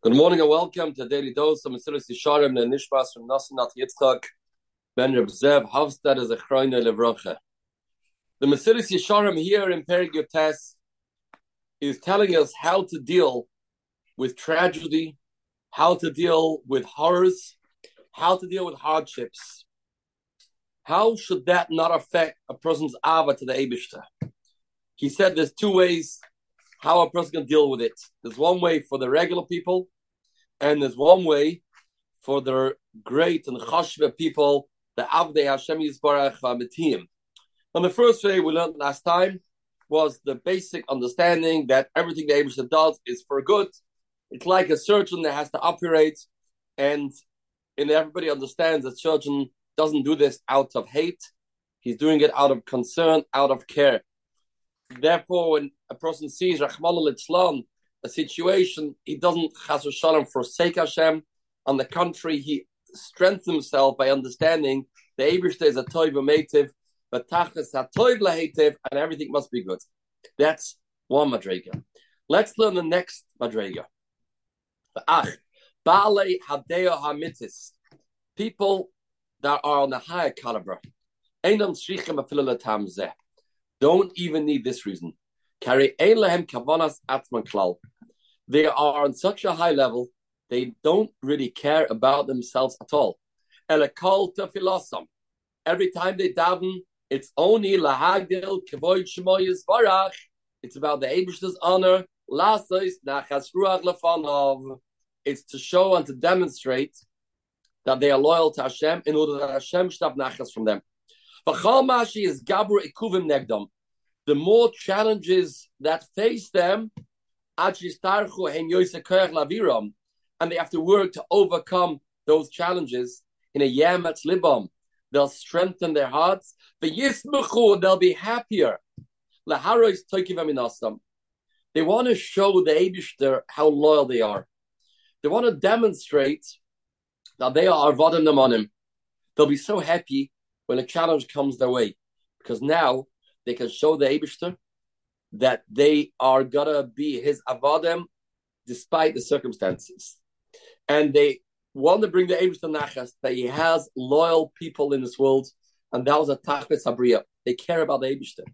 Good morning and welcome to Daily Dose of Mesilas Yesharim and Nishmas from Nasanat Yitzchak Ben Reb Zev Havstad as a Chroine Levroche. The Mesilas Yesharim here in Perek Yud Tes is telling us how to deal with tragedy, how to deal with horrors, how to deal with hardships. How should that not affect a person's ava to the Abishter? He said there's two ways how a person can deal with it. There's one way for the regular people, and there's one way for the great and chashva people, the Avdei Hashem Yisbarach Mitim. And the first way we learned last time was the basic understanding that everything the Abishah does is for good. It's like a surgeon that has to operate, and and everybody understands that surgeon doesn't do this out of hate. He's doing it out of concern, out of care. Therefore, when a person sees Rahman a situation, he doesn't chas shalom forsake Hashem. On the contrary, he strengthens himself by understanding the Abish is a toiv mativ, but tachas a toiv lahetiv, and everything must be good. That's one madrega. Let's learn the next madrega. Ach, baalei hadeo hamitis, people that are on the higher caliber. Einam zeh don't even need this reason. They are on such a high level, they don't really care about themselves at all. Every time they daven, it's only Lahagdil Kevoid Shemoyes Barach. It's about the Abish's honor. Lasois Nachas Ruach Lefanov. It's to show and to demonstrate that they are loyal to Hashem in order that Hashem have nachas from them is gabru ikuvim negdom. The more challenges that face them, and they have to work to overcome those challenges in a yemetz libam. They'll strengthen their hearts. They'll be happier. They want to show the Abishter how loyal they are. They want to demonstrate that they are Avadim Namanim. They'll be so happy when a challenge comes their way, because now they can show the Abishter that they are gonna be his avadim despite the circumstances, and they want to bring the Abishter nachas that he has loyal people in this world, and that was a tachbet sabriya. They care about the Abishter,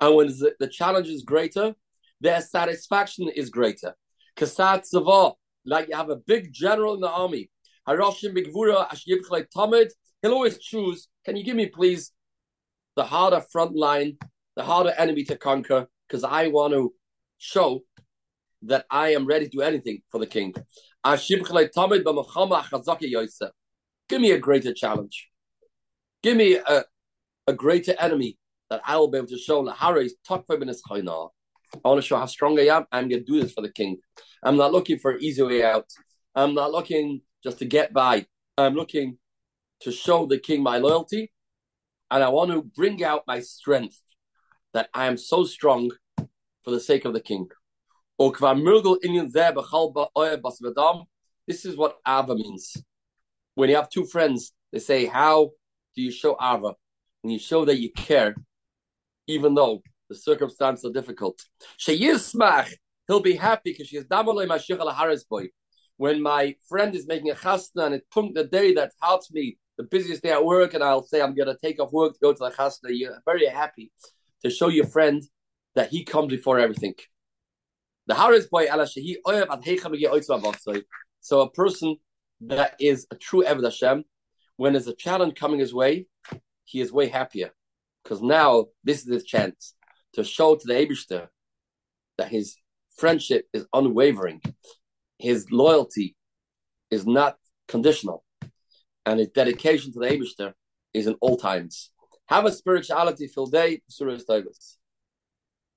and when the challenge is greater, their satisfaction is greater. Kasat Zava, like you have a big general in the army, Haroshim Bigvura Ashgivchle Tamid, he'll always choose can you give me, please, the harder front line, the harder enemy to conquer? Because I want to show that I am ready to do anything for the king. Give me a greater challenge. Give me a, a greater enemy that I will be able to show. I want to show how strong I am. I'm going to do this for the king. I'm not looking for an easy way out. I'm not looking just to get by. I'm looking to show the king my loyalty, and I want to bring out my strength that I am so strong for the sake of the king. This is what Ava means. When you have two friends, they say, How do you show Ava? When you show that you care, even though the circumstances are difficult. He'll be happy because she is boy. When my friend is making a chasna and it punked the day that helps me the busiest day at work, and I'll say I'm going to take off work to go to the chasna. You're very happy to show your friend that he comes before everything. The Haris boy So a person that is a true Eved Hashem, when there's a challenge coming his way, he is way happier because now this is his chance to show to the Abishter that his friendship is unwavering, his loyalty is not conditional and his dedication to the Abishter is in all times. Have a spirituality filled day, Surah Tigers.